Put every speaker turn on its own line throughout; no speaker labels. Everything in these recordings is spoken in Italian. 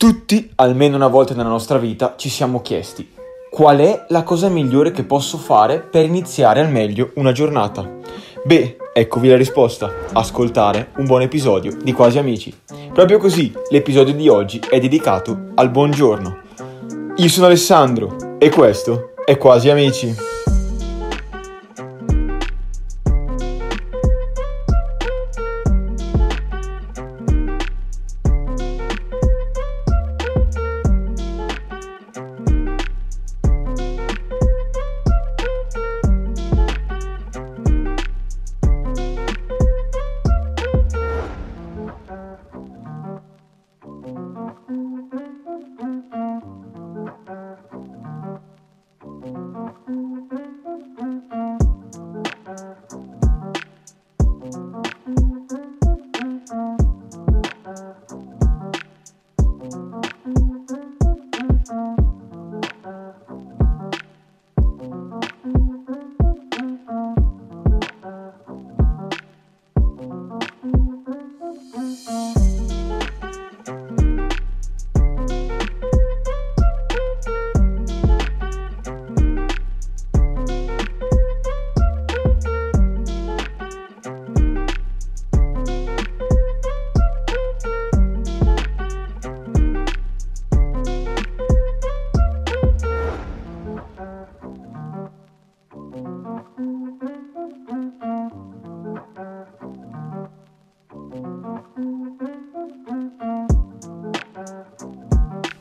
Tutti, almeno una volta nella nostra vita, ci siamo chiesti qual è la cosa migliore che posso fare per iniziare al meglio una giornata. Beh, eccovi la risposta. Ascoltare un buon episodio di Quasi Amici. Proprio così, l'episodio di oggi è dedicato al buongiorno. Io sono Alessandro e questo è Quasi Amici.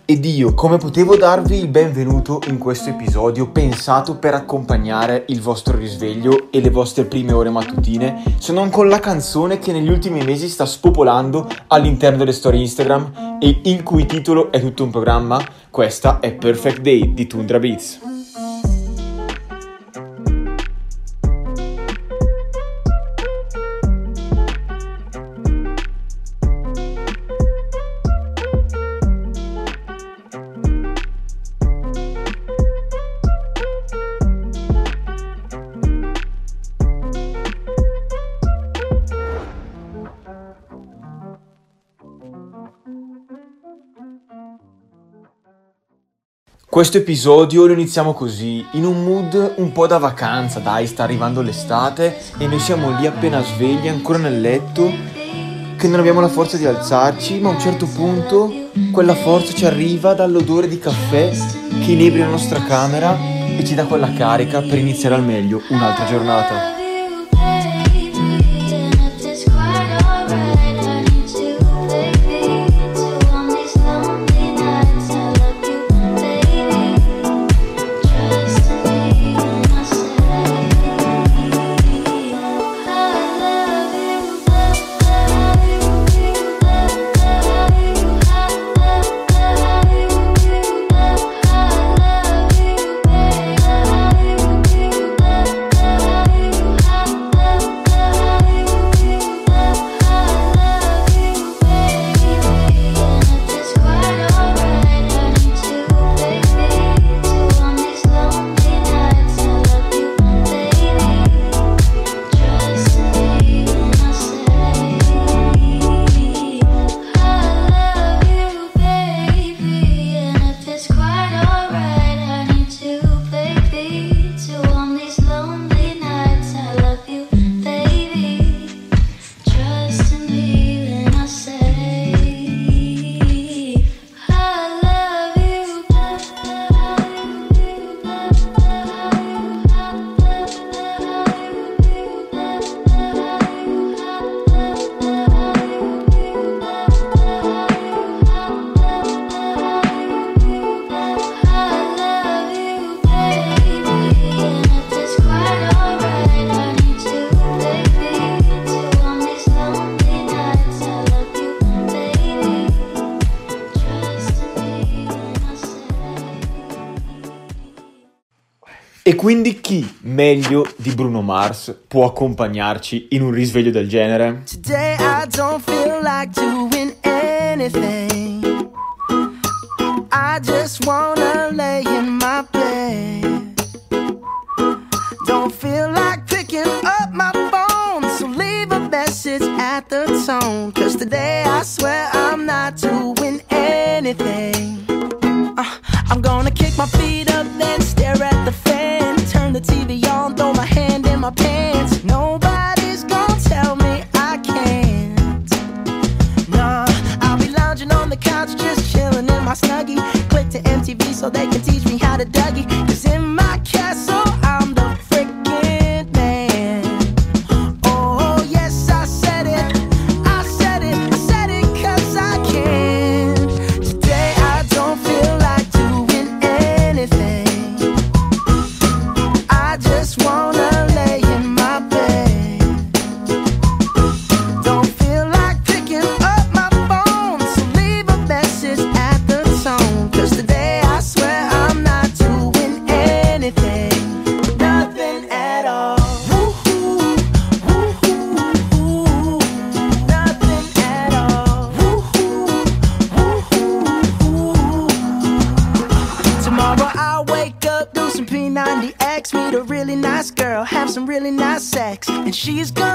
Ed io come potevo darvi il benvenuto in questo episodio pensato per accompagnare il vostro risveglio e le vostre prime ore mattutine se non con la canzone che negli ultimi mesi sta spopolando all'interno delle storie Instagram e il cui titolo è tutto un programma? Questa è Perfect Day di Tundra Beats. Questo episodio lo iniziamo così, in un mood un po' da vacanza, dai, sta arrivando l'estate e noi siamo lì appena svegli, ancora nel letto, che non abbiamo la forza di alzarci, ma a un certo punto quella forza ci arriva dall'odore di caffè che inebria la nostra camera e ci dà quella carica per iniziare al meglio un'altra giornata. E quindi chi meglio di Bruno Mars può accompagnarci in un risveglio del genere? Today I don't feel like doing anything. I just wanna lay in my bed. Don't feel like picking up my phone, so leave a message at the tone. Cause today I swear I'm not doing anything.
Uh, I'm gonna kick my feet Nobody's gonna tell me I can't. Nah, I'll be lounging on the couch, just chilling in my snuggie. Click to MTV so they can teach me how to Dougie. Cause in my she's gone.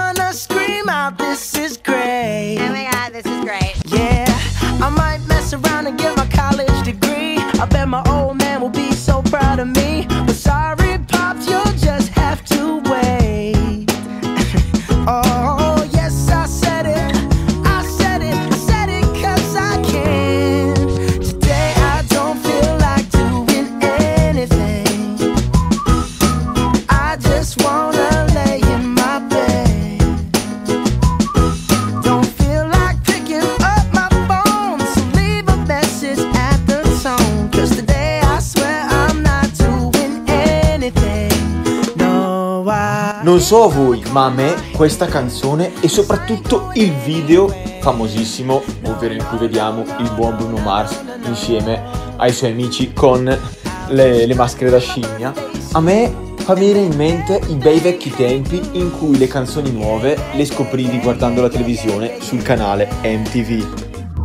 Non so voi, ma a me questa canzone e soprattutto il video famosissimo, ovvero in cui vediamo il buon Bruno Mars insieme ai suoi amici con le, le maschere da scimmia, a me fa venire in mente i bei vecchi tempi in cui le canzoni nuove le scoprivi guardando la televisione sul canale MTV.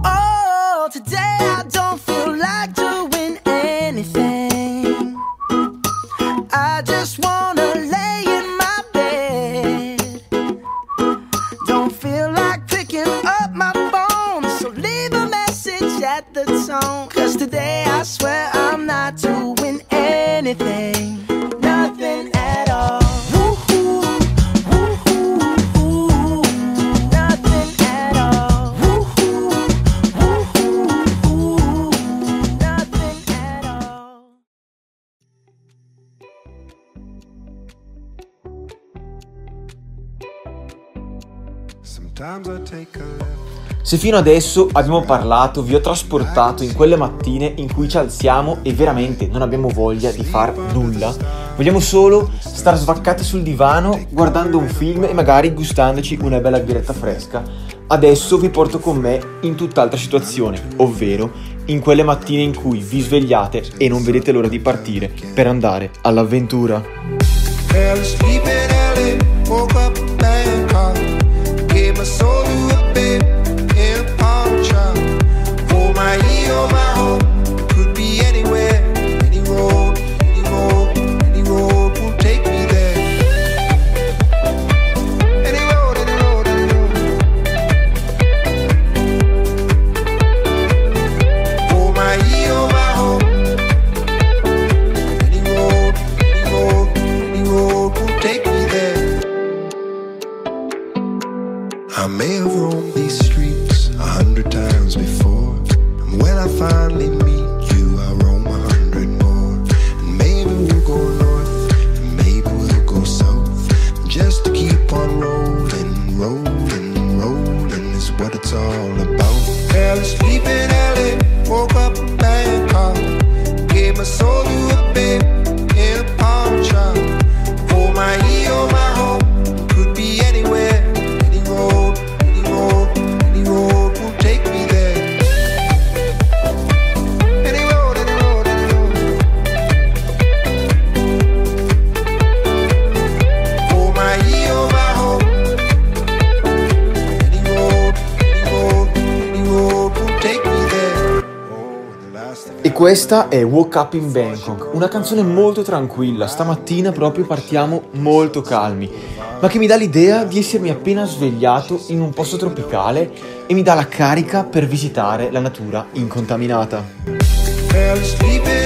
Oh, today I don't feel like doing anything. I just wanna Cause today I swear
I
Se fino adesso abbiamo parlato, vi ho trasportato in quelle mattine in cui ci alziamo e veramente non abbiamo voglia di far nulla, vogliamo solo star svaccati sul divano guardando un film e magari gustandoci una bella birretta fresca, adesso vi porto con me in tutt'altra situazione, ovvero in quelle mattine in cui vi svegliate e non vedete l'ora di partire per andare all'avventura. Girl, questa è Woke Up in Bangkok, una canzone molto tranquilla, stamattina proprio partiamo molto calmi, ma che mi dà l'idea di essermi appena svegliato in un posto tropicale e mi dà la carica per visitare la natura incontaminata.
Fell asleep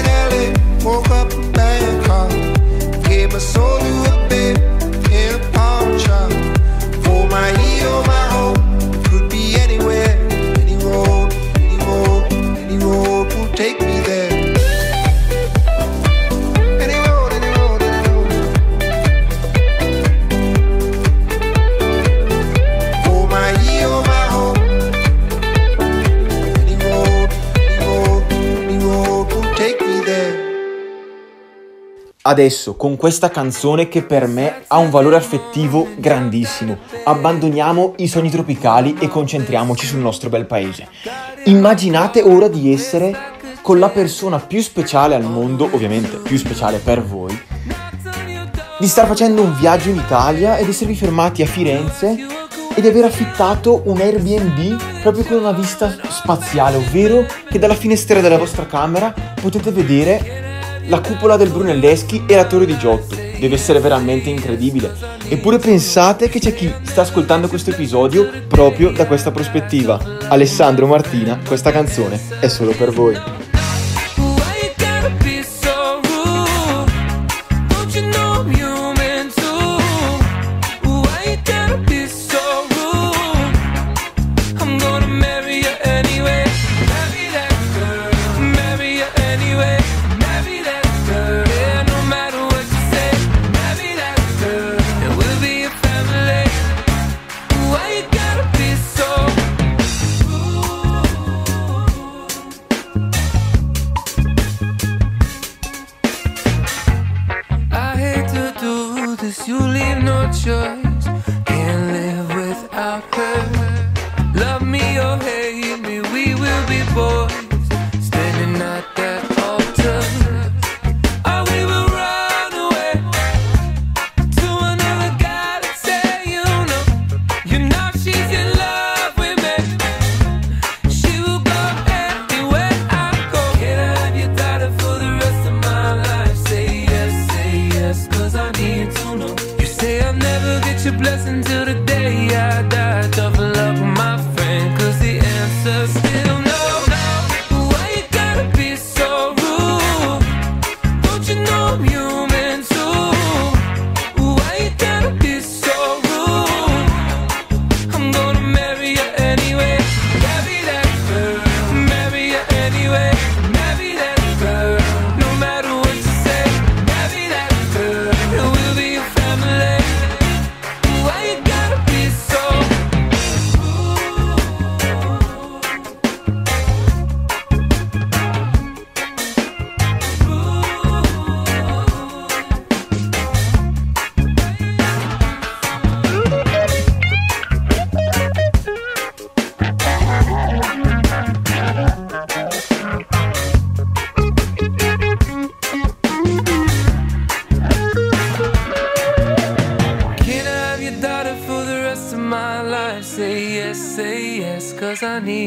Adesso, con questa canzone che per me ha un valore affettivo grandissimo, abbandoniamo i sogni tropicali e concentriamoci sul nostro bel paese. Immaginate ora di essere con la persona più speciale al mondo, ovviamente più speciale per voi, di star facendo un viaggio in Italia ed esservi fermati a Firenze e di aver affittato un Airbnb proprio con una vista spaziale, ovvero che dalla finestra della vostra camera potete vedere la cupola del Brunelleschi e la torre di Giotto. Deve essere veramente incredibile. Eppure pensate che c'è chi sta ascoltando questo episodio proprio da questa prospettiva. Alessandro Martina, questa canzone è solo per voi.
till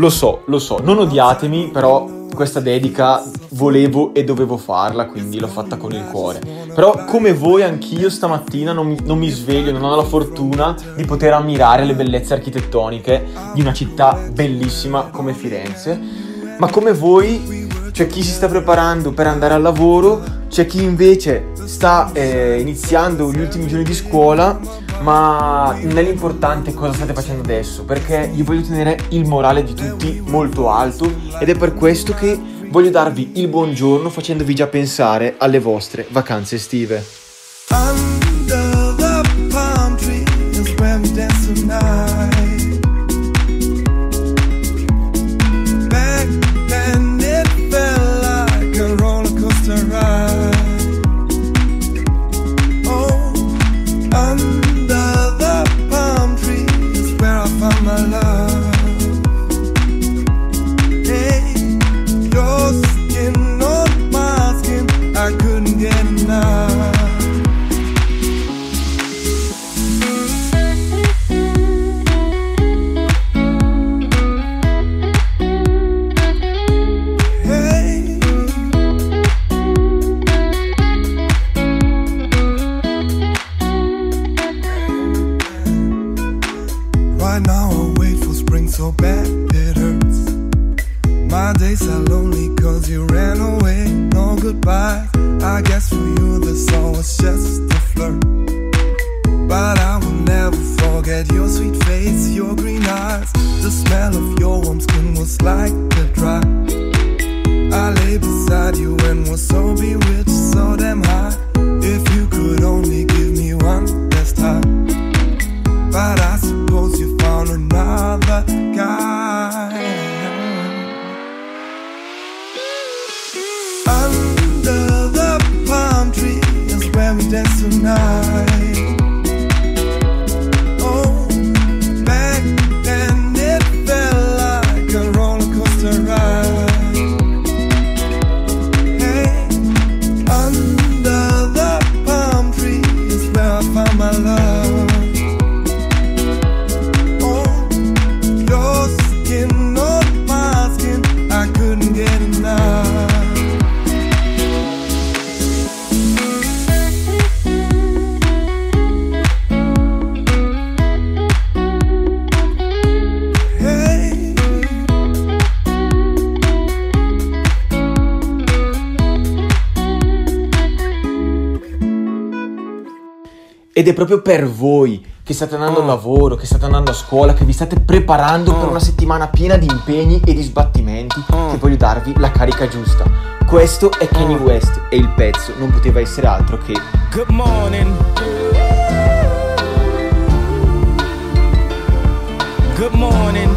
Lo so, lo so, non odiatemi, però questa dedica volevo e dovevo farla, quindi l'ho fatta con il cuore. Però come voi anch'io stamattina non mi, non mi sveglio, non ho la fortuna di poter ammirare le bellezze architettoniche di una città bellissima come Firenze, ma come voi c'è chi si sta preparando per andare al lavoro, c'è chi invece sta eh, iniziando gli ultimi giorni di scuola ma non è l'importante cosa state facendo adesso, perché io voglio tenere il morale di tutti molto alto ed è per questo che voglio darvi il buongiorno facendovi già pensare alle vostre vacanze estive.
Under
Ed è proprio per voi che state andando
Oh.
al lavoro, che state andando a scuola, che vi state preparando per
Oh.
una settimana piena di impegni e di sbattimenti,
Oh.
che voglio darvi la carica giusta. Questo è Kanye
Oh.
West e il pezzo non poteva essere altro che
Good morning. Good morning.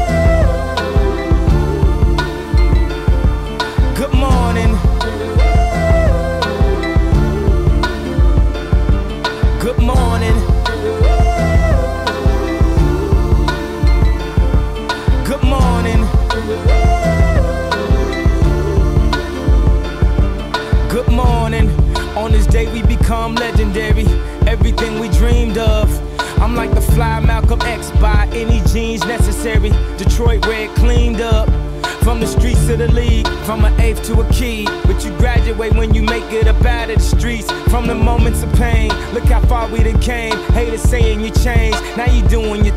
We done came. Haters saying you changed, now you doing your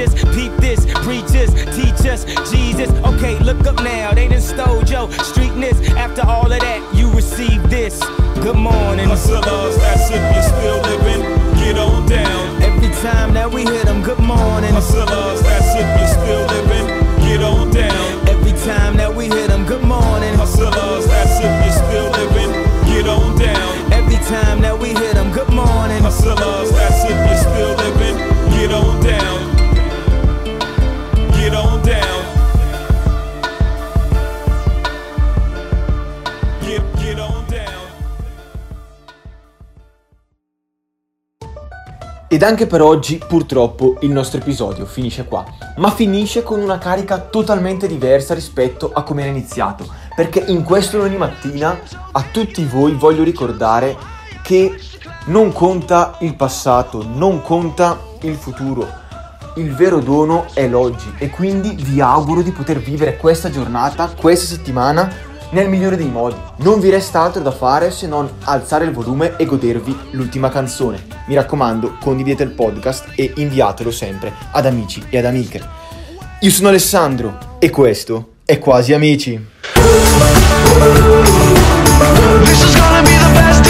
around, peep this. Preach us, teach us, Jesus. Okay, look up now, they done stole your streetness. After all of that, you receive this. Good morning.
Hustlers, that's if you're still living, get on down.
Every time that we hit them, good morning.
Hustlers,
Ed anche per oggi, purtroppo, il nostro episodio finisce qua. Ma finisce con una carica totalmente diversa rispetto a come era iniziato. Perché in questo lunedì mattina a tutti voi voglio ricordare che non conta il passato, non conta il futuro. Il vero dono è l'oggi e quindi vi auguro di poter vivere questa giornata, questa settimana nel migliore dei modi. Non vi resta altro da fare se non alzare il volume e godervi l'ultima canzone. Mi raccomando, condividete il podcast e inviatelo sempre ad amici e ad amiche. Io sono Alessandro e questo è Quasi Amici.
This is gonna be the best